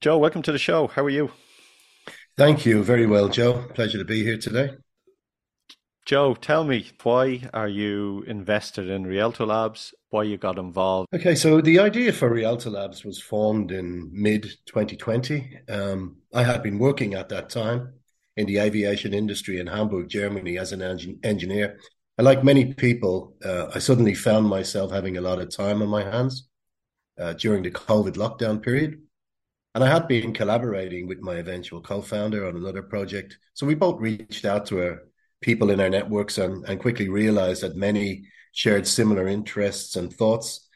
Joe, welcome to the show. How are you? Thank you. Very well, Joe. Pleasure to be here today. Joe, tell me, why are you invested in Rialto Labs? Why you got involved? Okay, so the idea for Rialto Labs was formed in mid 2020. Um, I had been working at that time in the aviation industry in Hamburg, Germany, as an engineer. And like many people, uh, I suddenly found myself having a lot of time on my hands uh, during the COVID lockdown period. And I had been collaborating with my eventual co founder on another project. So we both reached out to her people in our networks and, and quickly realized that many shared similar interests and thoughts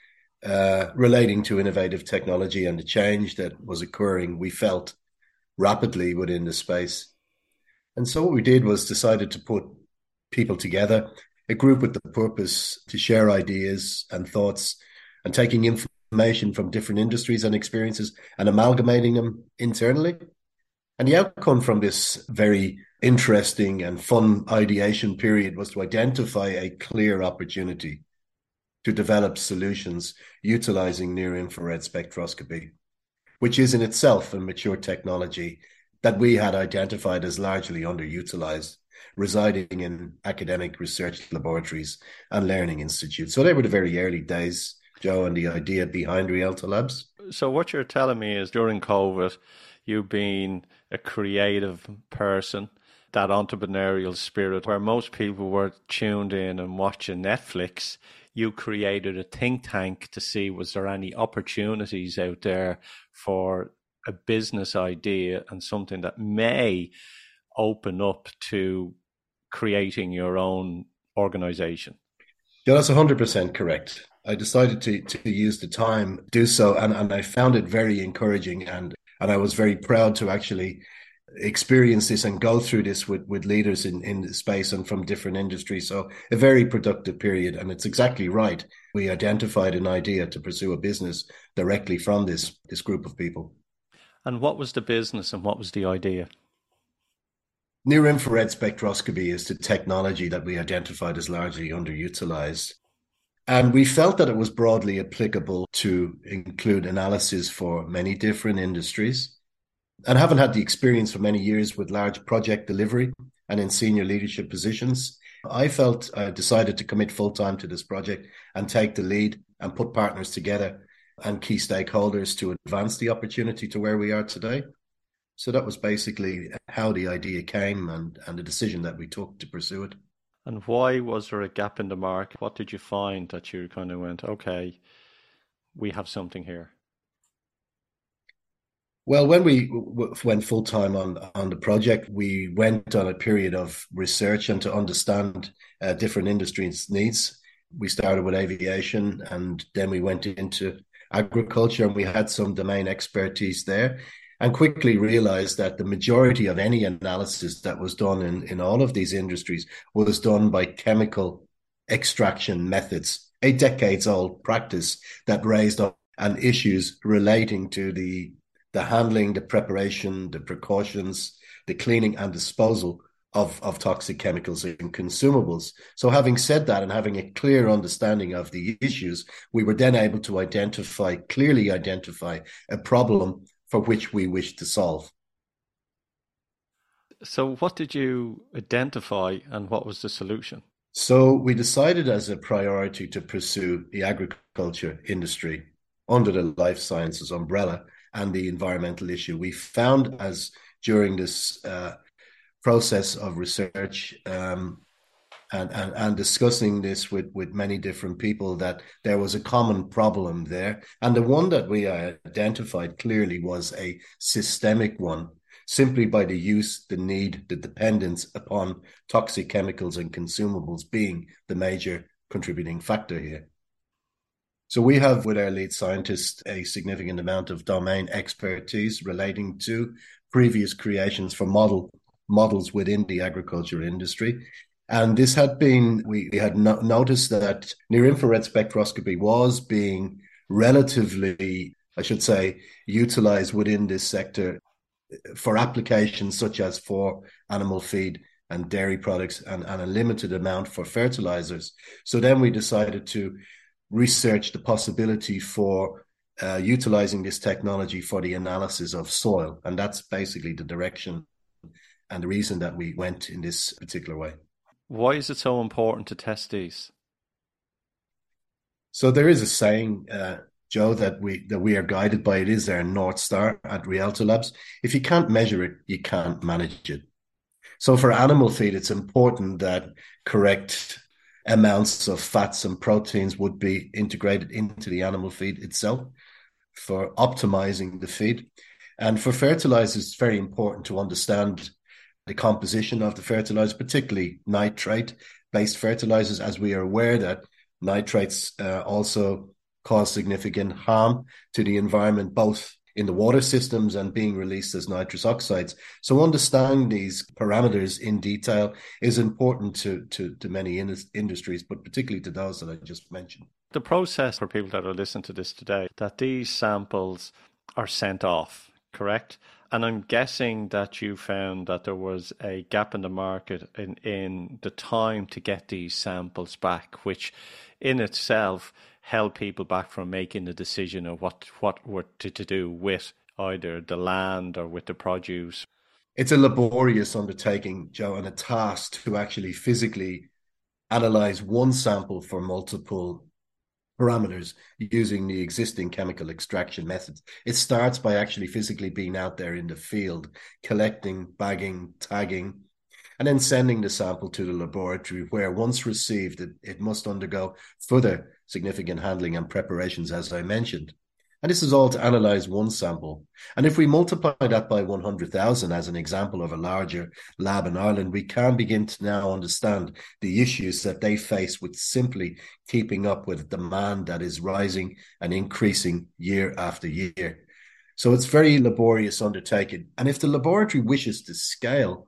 uh, relating to innovative technology and the change that was occurring, we felt rapidly within the space. And so what we did was decided to put people together, a group with the purpose to share ideas and thoughts and taking information from different industries and experiences and amalgamating them internally. And the outcome from this very interesting and fun ideation period was to identify a clear opportunity to develop solutions utilizing near infrared spectroscopy, which is in itself a mature technology that we had identified as largely underutilized, residing in academic research laboratories and learning institutes. So they were the very early days, Joe, and the idea behind Rialto Labs. So what you're telling me is during COVID, you've been a creative person that entrepreneurial spirit where most people were tuned in and watching Netflix. You created a think tank to see was there any opportunities out there for a business idea and something that may open up to creating your own organization. Yeah, that's 100% correct. I decided to, to use the time, do so, and, and I found it very encouraging. And, and I was very proud to actually experience this and go through this with, with leaders in, in the space and from different industries. So a very productive period. And it's exactly right. We identified an idea to pursue a business directly from this, this group of people. And what was the business and what was the idea? Near infrared spectroscopy is the technology that we identified as largely underutilized. And we felt that it was broadly applicable to include analysis for many different industries and having had the experience for many years with large project delivery and in senior leadership positions, I felt I decided to commit full time to this project and take the lead and put partners together and key stakeholders to advance the opportunity to where we are today. So that was basically how the idea came and, and the decision that we took to pursue it. And why was there a gap in the market? What did you find that you kind of went, okay, we have something here? Well, when we went full time on on the project, we went on a period of research and to understand uh, different industries' needs. We started with aviation, and then we went into agriculture, and we had some domain expertise there, and quickly realized that the majority of any analysis that was done in in all of these industries was done by chemical extraction methods, a decades old practice that raised up and issues relating to the the handling, the preparation, the precautions, the cleaning and disposal of, of toxic chemicals and consumables. So, having said that and having a clear understanding of the issues, we were then able to identify, clearly identify a problem for which we wish to solve. So, what did you identify and what was the solution? So, we decided as a priority to pursue the agriculture industry under the life sciences umbrella and the environmental issue. We found as during this uh, process of research um, and, and, and discussing this with, with many different people that there was a common problem there. And the one that we identified clearly was a systemic one, simply by the use, the need, the dependence upon toxic chemicals and consumables being the major contributing factor here. So we have with our lead scientist a significant amount of domain expertise relating to previous creations for model models within the agriculture industry. And this had been, we, we had no, noticed that near infrared spectroscopy was being relatively, I should say, utilized within this sector for applications such as for animal feed and dairy products and, and a limited amount for fertilizers. So then we decided to research the possibility for uh, utilizing this technology for the analysis of soil. And that's basically the direction and the reason that we went in this particular way. Why is it so important to test these? So there is a saying, uh, Joe, that we that we are guided by. It is our north star at Rialto Labs. If you can't measure it, you can't manage it. So for animal feed, it's important that correct amounts of fats and proteins would be integrated into the animal feed itself for optimizing the feed. And for fertilizers, it's very important to understand the composition of the fertilizer, particularly nitrate based fertilizers, as we are aware that nitrates uh, also cause significant harm to the environment, both in the water systems and being released as nitrous oxides. So understanding these parameters in detail is important to, to, to many in- industries, but particularly to those that I just mentioned. The process for people that are listening to this today, that these samples are sent off, correct? And I'm guessing that you found that there was a gap in the market in, in the time to get these samples back, which in itself held people back from making the decision of what, what were to, to do with either the land or with the produce. It's a laborious undertaking, Joe, and a task to actually physically analyze one sample for multiple parameters using the existing chemical extraction methods. It starts by actually physically being out there in the field, collecting, bagging, tagging, and then sending the sample to the laboratory where once received it, it must undergo further significant handling and preparations as I mentioned. And this is all to analyze one sample. And if we multiply that by 100,000 as an example of a larger lab in Ireland, we can begin to now understand the issues that they face with simply keeping up with demand that is rising and increasing year after year. So it's very laborious undertaking. And if the laboratory wishes to scale,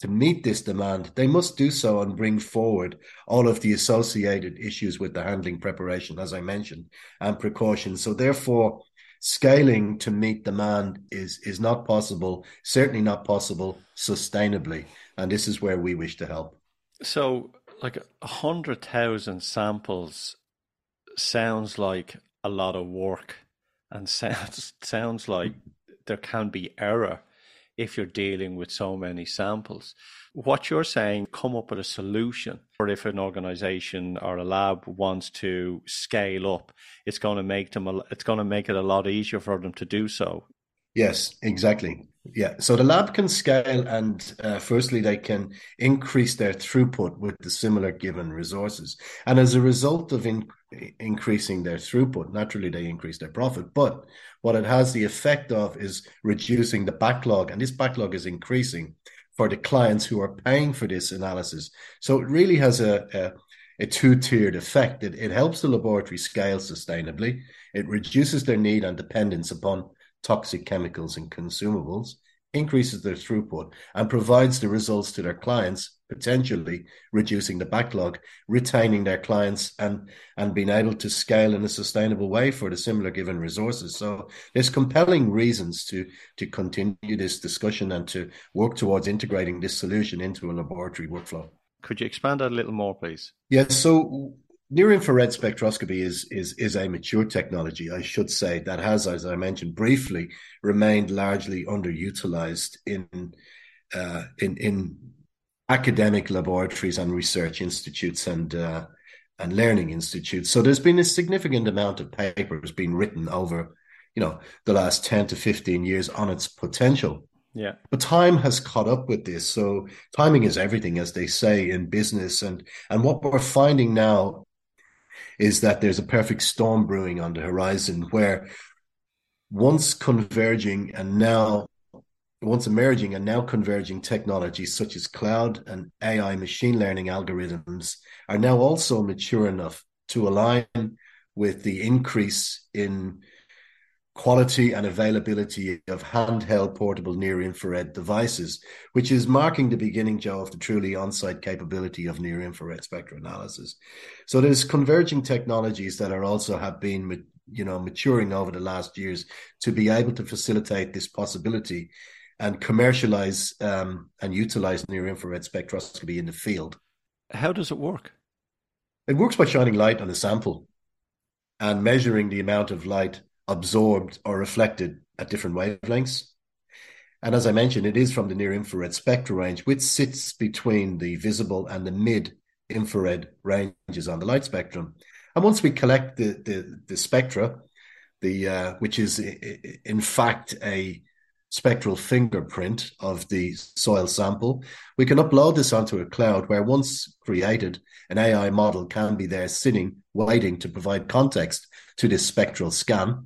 to meet this demand, they must do so and bring forward all of the associated issues with the handling preparation, as I mentioned, and precautions. So therefore, scaling to meet demand is is not possible, certainly not possible sustainably. And this is where we wish to help. So like a hundred thousand samples sounds like a lot of work and sounds sounds like there can be error if you're dealing with so many samples. What you're saying, come up with a solution, or if an organization or a lab wants to scale up, it's going to make them, it's going to make it a lot easier for them to do so. Yes, exactly. Yeah. So the lab can scale, and uh, firstly, they can increase their throughput with the similar given resources. And as a result of increasing their throughput, naturally, they increase their profit. But what it has the effect of is reducing the backlog, and this backlog is increasing for the clients who are paying for this analysis. So it really has a, a, a two tiered effect. It, it helps the laboratory scale sustainably, it reduces their need and dependence upon toxic chemicals and consumables, increases their throughput, and provides the results to their clients, potentially reducing the backlog, retaining their clients, and and being able to scale in a sustainable way for the similar given resources. So there's compelling reasons to to continue this discussion and to work towards integrating this solution into a laboratory workflow. Could you expand that a little more, please? Yes. Yeah, so Near infrared spectroscopy is, is, is a mature technology, I should say, that has, as I mentioned briefly, remained largely underutilized in, uh, in, in academic laboratories and research institutes and, uh, and learning institutes. So there's been a significant amount of papers being written over, you know, the last 10 to 15 years on its potential. Yeah. But time has caught up with this. So timing is everything, as they say in business. And and what we're finding now is that there's a perfect storm brewing on the horizon where once converging and now once emerging and now converging technologies such as cloud and AI machine learning algorithms are now also mature enough to align with the increase in quality and availability of handheld portable near infrared devices, which is marking the beginning, Joe, of the truly on site capability of near infrared spectral analysis. So there's converging technologies that are also have been you know maturing over the last years to be able to facilitate this possibility and commercialize um, and utilize near infrared spectroscopy in the field. How does it work? It works by shining light on a sample and measuring the amount of light absorbed or reflected at different wavelengths. And as I mentioned, it is from the near infrared spectral range, which sits between the visible and the mid infrared ranges on the light spectrum. And once we collect the the, the spectra, the uh, which is in fact a spectral fingerprint of the soil sample, we can upload this onto a cloud where once created, an AI model can be there sitting, waiting to provide context to this spectral scan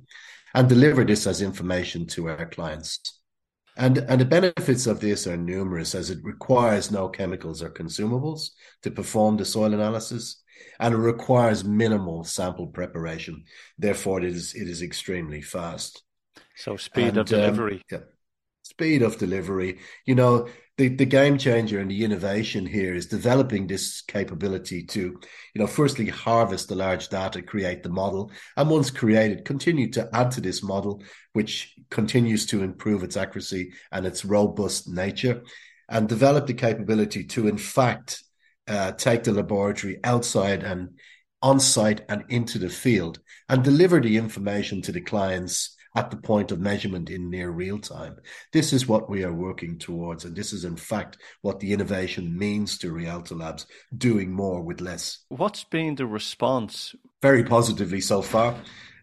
and deliver this as information to our clients. And, and the benefits of this are numerous as it requires no chemicals or consumables to perform the soil analysis and it requires minimal sample preparation. Therefore, it is, it is extremely fast. So speed and, of delivery. Um, yeah, speed of delivery. You know, the, the game changer and the innovation here is developing this capability to, you know, firstly harvest the large data, create the model, and once created, continue to add to this model, which continues to improve its accuracy and its robust nature, and develop the capability to, in fact, uh, take the laboratory outside and on site and into the field and deliver the information to the clients at the point of measurement in near real time. This is what we are working towards. And this is, in fact, what the innovation means to Rialto Labs, doing more with less. What's been the response? Very positively so far.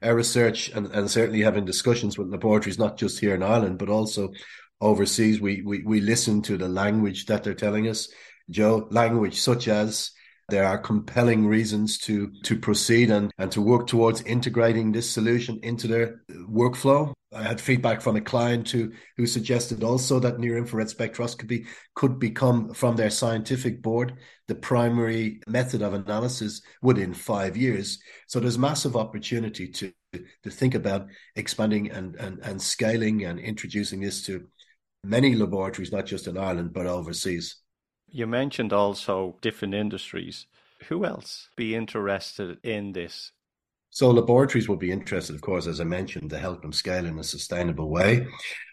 Our research and, and certainly having discussions with laboratories, not just here in Ireland, but also overseas, we, we, we listen to the language that they're telling us. Joe, language such as there are compelling reasons to to proceed and, and to work towards integrating this solution into their workflow. I had feedback from a client who who suggested also that near infrared spectroscopy could become from their scientific board the primary method of analysis within five years. So there's massive opportunity to to think about expanding and and, and scaling and introducing this to many laboratories, not just in Ireland but overseas. You mentioned also different industries. Who else be interested in this? So laboratories will be interested, of course, as I mentioned, to help them scale in a sustainable way,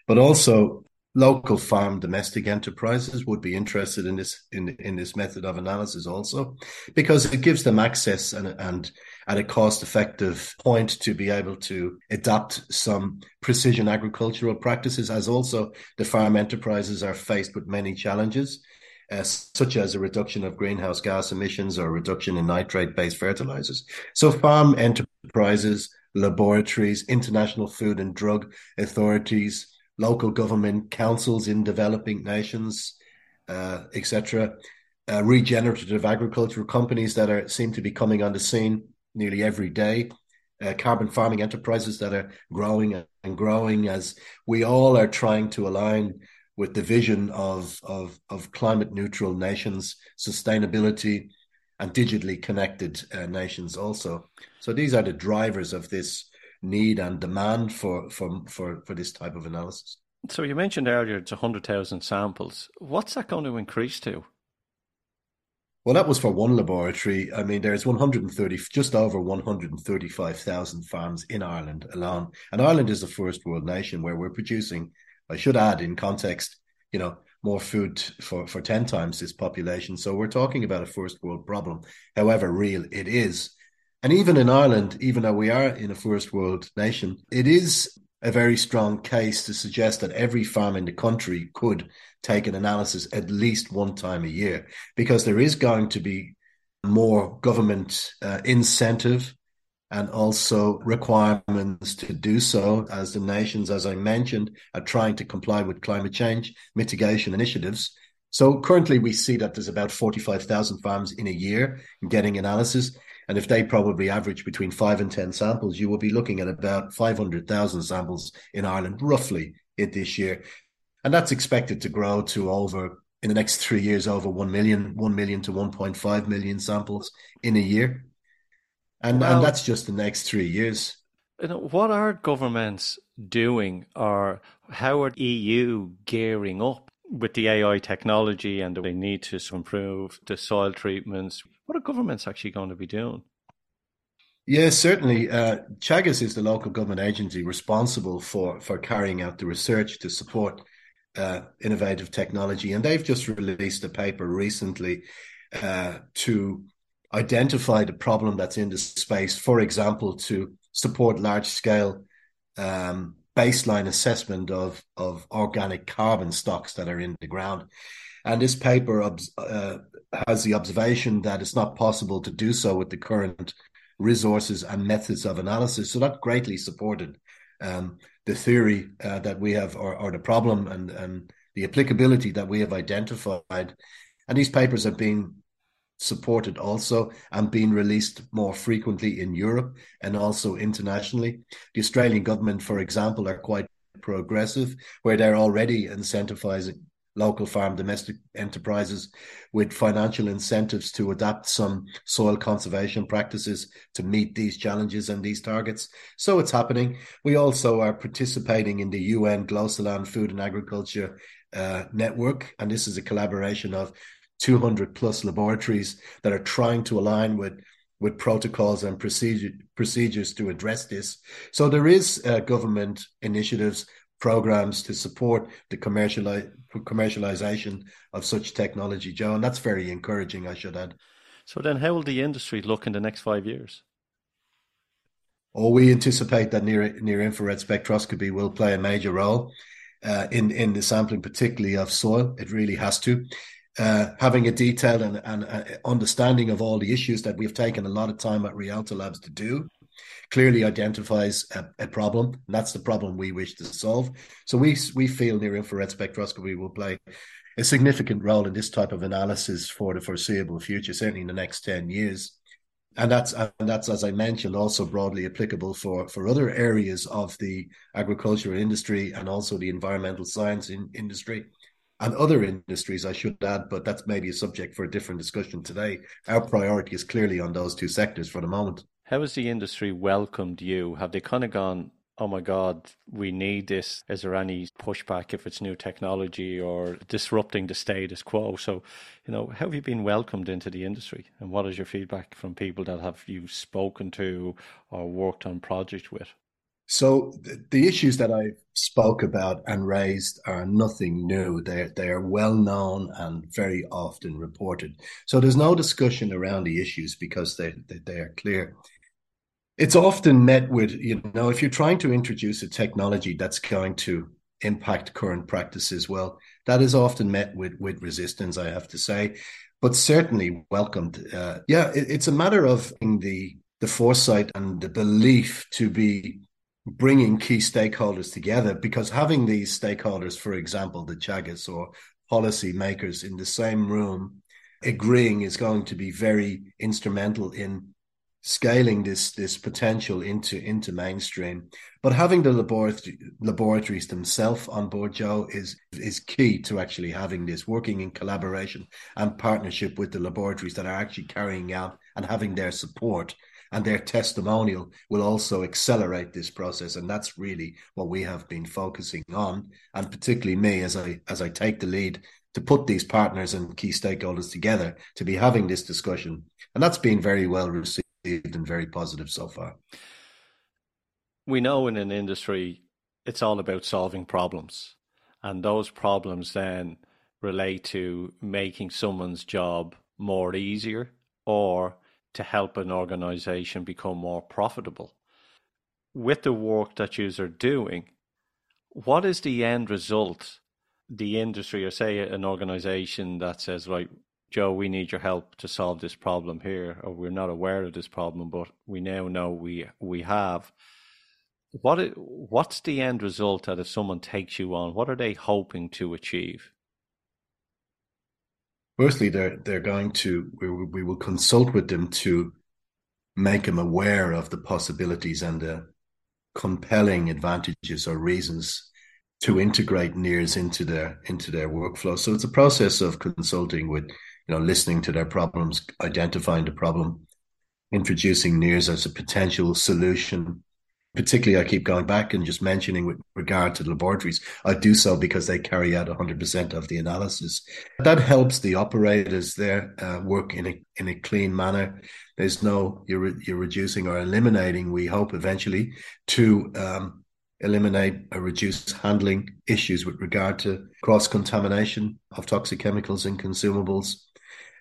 but also local farm domestic enterprises would be interested in this in in this method of analysis also because it gives them access and and at a cost effective point to be able to adopt some precision agricultural practices as also the farm enterprises are faced with many challenges uh, such as a reduction of greenhouse gas emissions or a reduction in nitrate based fertilizers. So, farm enterprises, laboratories, international food and drug authorities, local government councils in developing nations, uh, etc., uh, regenerative agricultural companies that are seem to be coming on the scene nearly every day. Uh, carbon farming enterprises that are growing and growing as we all are trying to align with the vision of, of, of climate neutral nations, sustainability, and digitally connected uh, nations also. So these are the drivers of this need and demand for, for, for, for this type of analysis. So you mentioned earlier it's 100,000 samples. What's that going to increase to? Well, that was for one laboratory. I mean, there's 130, just over 135,000 farms in Ireland alone. And Ireland is the first world nation where we're producing I should add in context, you know, more food for, for 10 times this population. So we're talking about a first world problem, however real it is. And even in Ireland, even though we are in a first world nation, it is a very strong case to suggest that every farm in the country could take an analysis at least one time a year, because there is going to be more government uh, incentive and also requirements to do so as the nations, as I mentioned, are trying to comply with climate change mitigation initiatives. So currently we see that there's about 45,000 farms in a year getting analysis. And if they probably average between five and 10 samples, you will be looking at about 500,000 samples in Ireland, roughly in this year. And that's expected to grow to over in the next three years, over 1 million, 1 million to 1.5 million samples in a year and well, and that's just the next three years. You know, what are governments doing, or how are EU gearing up with the AI technology, and they need to improve the soil treatments? What are governments actually going to be doing? Yes, certainly. Uh, Teagasc is the local government agency responsible for for carrying out the research to support uh, innovative technology, and they've just released a paper recently uh, to identify the problem that's in the space, for example, to support large scale um, baseline assessment of of organic carbon stocks that are in the ground. And this paper uh, has the observation that it's not possible to do so with the current resources and methods of analysis. So that greatly supported um, the theory uh, that we have, or, or the problem and, and the applicability that we have identified. And these papers have been supported also and being released more frequently in Europe and also internationally. The Australian government, for example, are quite progressive, where they're already incentivizing local farm domestic enterprises with financial incentives to adapt some soil conservation practices to meet these challenges and these targets. So it's happening. We also are participating in the UN GLOSOLAN Food and Agriculture uh, Network, and this is a collaboration of 200 plus laboratories that are trying to align with with protocols and procedure, procedures to address this. So there is uh, government initiatives, programs to support the commerciali- commercialization of such technology, Joe, and that's very encouraging, I should add. So then how will the industry look in the next five years? Oh, we anticipate that near near infrared spectroscopy will play a major role uh, in in the sampling, particularly of soil. It really has to. Uh, having a detailed and, and uh, understanding of all the issues that we've taken a lot of time at Rialto Labs to do clearly identifies a, a, problem. And that's the problem we wish to solve. So we we feel near infrared spectroscopy will play a significant role in this type of analysis for the foreseeable future, certainly in the next 10 years. And that's and that's as I mentioned also broadly applicable for for other areas of the agricultural industry and also the environmental science in, industry and other industries, I should add, but that's maybe a subject for a different discussion today. Our priority is clearly on those two sectors for the moment. How has the industry welcomed you? Have they kind of gone, oh my God, we need this? Is there any pushback if it's new technology or disrupting the status quo? So, you know, how have you been welcomed into the industry? And what is your feedback from people that have you spoken to or worked on projects with? So the, the, issues that I spoke about and raised are nothing new. They they are well known and very often reported. So there's no discussion around the issues because they they, they are clear. It's often met with you know if you're trying to introduce a technology that's going to impact current practices, well, that is often met with with resistance. I have to say, but certainly welcomed. Uh, yeah, it, it's a matter of the the foresight and the belief to be bringing key stakeholders together because having these stakeholders, for example, the Teagasc or policy makers in the same room agreeing is going to be very instrumental in scaling this this potential into into mainstream. But having the laboratory, laboratories themselves on board, Joe, is is key to actually having this working in collaboration and partnership with the laboratories that are actually carrying out and having their support and their testimonial will also accelerate this process. And that's really what we have been focusing on. And particularly me as i as i take the lead to put these partners and key stakeholders together to be having this discussion. And that's been very well received and very positive so far. We know in an industry it's all about solving problems. And those problems then relate to making someone's job more easier or to help an organization become more profitable. With the work that you are doing, what is the end result? The industry, or say an organization that says, right, Joe, we need your help to solve this problem here, or we're not aware of this problem, but we now know we we have. What what's the end result that if someone takes you on, what are they hoping to achieve? Firstly, they're they're going to we, we will consult with them to make them aware of the possibilities and the compelling advantages or reasons to integrate NIRS into their into their workflow. So it's a process of consulting with, you know, listening to their problems, identifying the problem, introducing NIRS as a potential solution, particularly I keep going back and just mentioning with regard to the laboratories, I do so because they carry out 100% of the analysis. That helps the operators there uh, work in a in a clean manner. There's no you're you're reducing or eliminating. We hope eventually to um, eliminate or reduce handling issues with regard to cross contamination of toxic chemicals and consumables.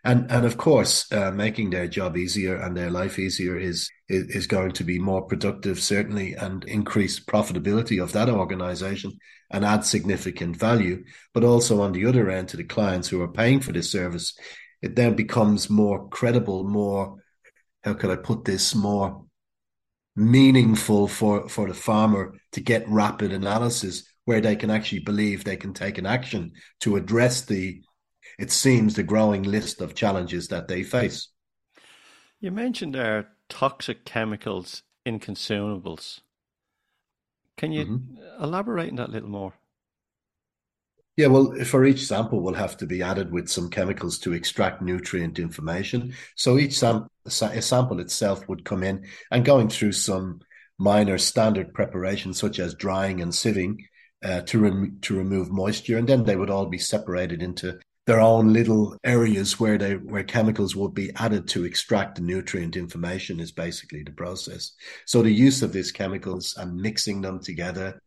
And and of course, uh, making their job easier and their life easier is, is is going to be more productive, certainly, and increase profitability of that organization and add significant value. But also on the other end, to the clients who are paying for this service, it then becomes more credible, more how could I put this, more meaningful for for the farmer to get rapid analysis where they can actually believe they can take an action to address the it seems, the growing list of challenges that they face. You mentioned there toxic chemicals in consumables. Can you mm-hmm. elaborate on that a little more? Yeah, well, for each sample we'll have to be added with some chemicals to extract nutrient information. So each sam- sample itself would come in and going through some minor standard preparations such as drying and sieving uh, to rem- to remove moisture, and then they would all be separated into their own little areas where they where chemicals would be added to extract the nutrient information is basically the process. So the use of these chemicals and mixing them together,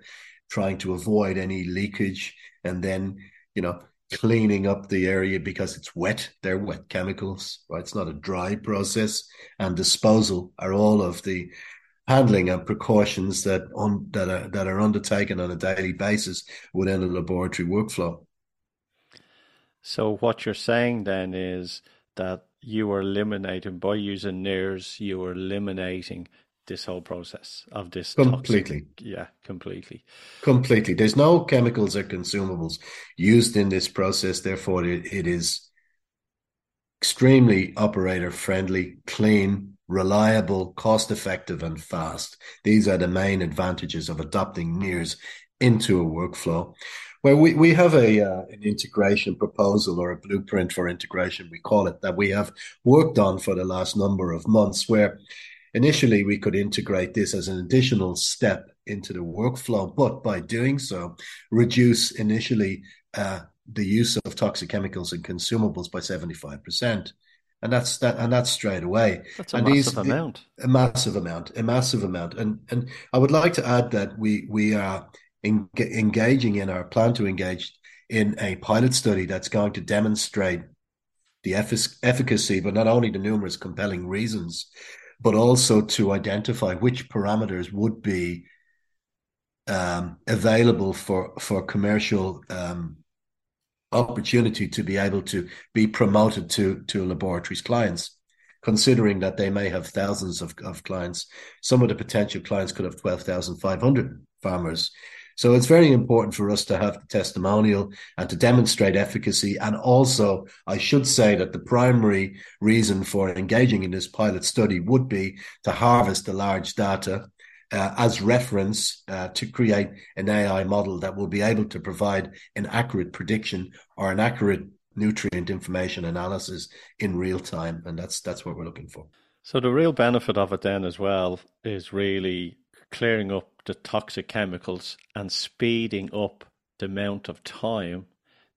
trying to avoid any leakage, and then you know cleaning up the area because it's wet. They're wet chemicals, right? It's not a dry process, and disposal are all of the handling and precautions that on that are that are undertaken on a daily basis within a laboratory workflow. So what you're saying then is that you are eliminating by using NIRS, you are eliminating this whole process of this completely. Toxic, yeah, completely. Completely. There's no chemicals or consumables used in this process. Therefore, it, it is extremely operator friendly, clean, reliable, cost effective, and fast. These are the main advantages of adopting NIRS into a workflow. Well, we, we have a uh, an integration proposal or a blueprint for integration, we call it, that we have worked on for the last number of months, where initially we could integrate this as an additional step into the workflow, but by doing so, reduce initially uh, the use of toxic chemicals and consumables by 75%. And that's that, and that's straight away. That's a and massive these, amount. A massive amount, a massive amount. And and I would like to add that we we are in, engaging in or plan to engage in a pilot study that's going to demonstrate the efficacy, but not only the numerous compelling reasons, but also to identify which parameters would be um, available for for commercial um, opportunity to be able to be promoted to to a laboratory's clients considering that they may have thousands of, of clients. Some of the potential clients could have 12,500 farmers so it's very important for us to have the testimonial and to demonstrate efficacy. And also, I should say that the primary reason for engaging in this pilot study would be to harvest the large data uh, as reference uh, to create an AI model that will be able to provide an accurate prediction or an accurate nutrient information analysis in real time. And that's that's what we're looking for. So the real benefit of it then as well is really clearing up the toxic chemicals and speeding up the amount of time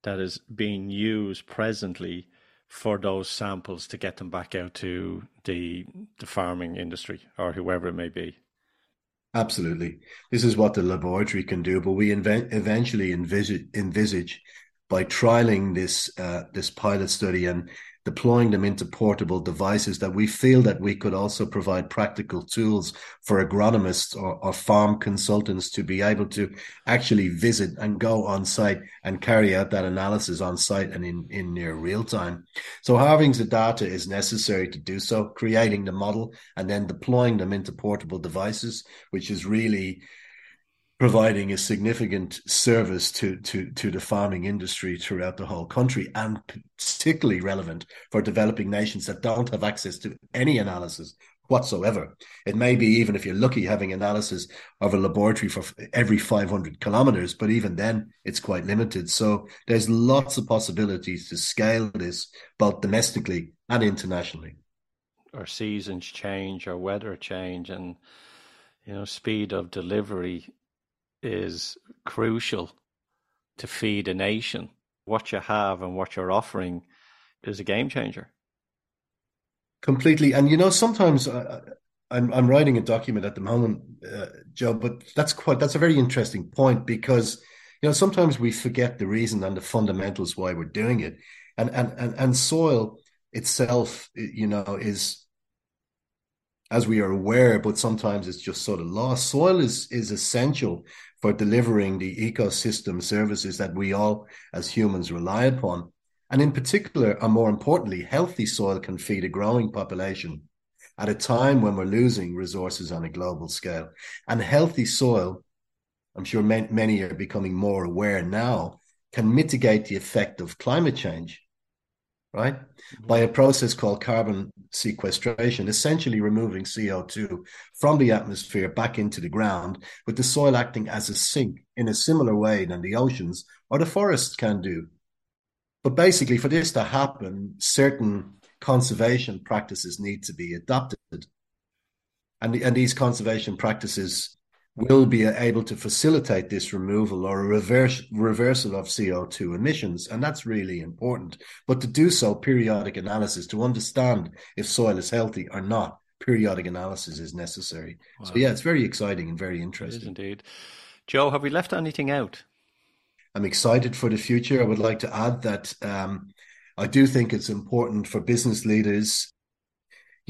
that is being used presently for those samples to get them back out to the the farming industry or whoever it may be. Absolutely, this is what the laboratory can do, but we invent, eventually envisage, envisage by trialing this uh, this pilot study and deploying them into portable devices that we feel that we could also provide practical tools for agronomists or, or, farm consultants to be able to actually visit and go on site and carry out that analysis on site and in, in near real time. So having the data is necessary to do so, creating the model and then deploying them into portable devices, which is really providing a significant service to, to, to the farming industry throughout the whole country and particularly relevant for developing nations that don't have access to any analysis whatsoever. It may be even if you're lucky having analysis of a laboratory for every 500 kilometers, but even then it's quite limited. So there's lots of possibilities to scale this both domestically and internationally. Our seasons change, our weather change, and you know speed of delivery is crucial to feed a nation. What you have and what you're offering is a game changer. Completely, and you know, sometimes uh, I'm I'm writing a document at the moment, uh, Joe, but that's quite that's a very interesting point because you know sometimes we forget the reason and the fundamentals why we're doing it, and and and, and soil itself, you know, is as we are aware, but sometimes it's just sort of lost. Soil is is essential for delivering the ecosystem services that we all as humans rely upon. And in particular, and more importantly, healthy soil can feed a growing population at a time when we're losing resources on a global scale. And healthy soil, I'm sure many are becoming more aware now, can mitigate the effect of climate change, right? Mm-hmm. By a process called carbon sequestration, essentially removing CO2 from the atmosphere back into the ground, with the soil acting as a sink in a similar way than the oceans or the forests can do. But basically, for this to happen, certain conservation practices need to be adopted. And, and these conservation practices will be able to facilitate this removal or a reverse, reversal of CO2 emissions. And that's really important. But to do so, periodic analysis to understand if soil is healthy or not, periodic analysis is necessary. Wow. So, yeah, it's very exciting and very interesting. indeed. Joe, have we left anything out? I'm excited for the future. I would like to add that um, I do think it's important for business leaders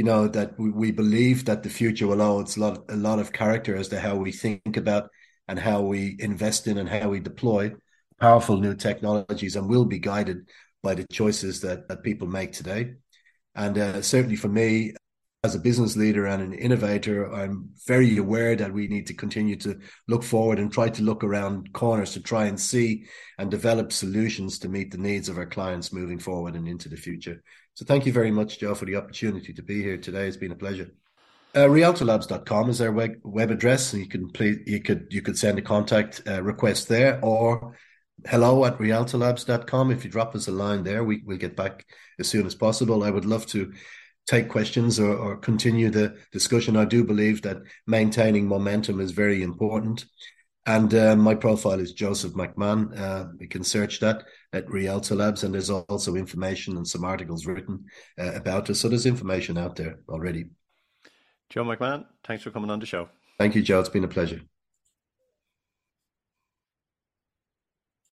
you know that we, we believe that the future will hold a lot a lot of character as to how we think about and how we invest in and how we deploy powerful new technologies and will be guided by the choices that, that people make today. And uh, certainly for me, as a business leader and an innovator, I'm very aware that we need to continue to look forward and try to look around corners to try and see and develop solutions to meet the needs of our clients moving forward and into the future. So thank you very much, Joe, for the opportunity to be here today. It's been a pleasure. Uh, Rialtolabs.com is our web, web address. and You can please, you could you could send a contact uh, request there or hello at rialtolabs.com. If you drop us a line there, we will get back as soon as possible. I would love to take questions or, or continue the discussion. I do believe that maintaining momentum is very important. And uh, my profile is Joseph McMahon. Uh, you can search that at Rialto Labs, and there's also information and some articles written uh, about us. So there's information out there already. Joe McMahon, thanks for coming on the show. Thank you, Joe. It's been a pleasure.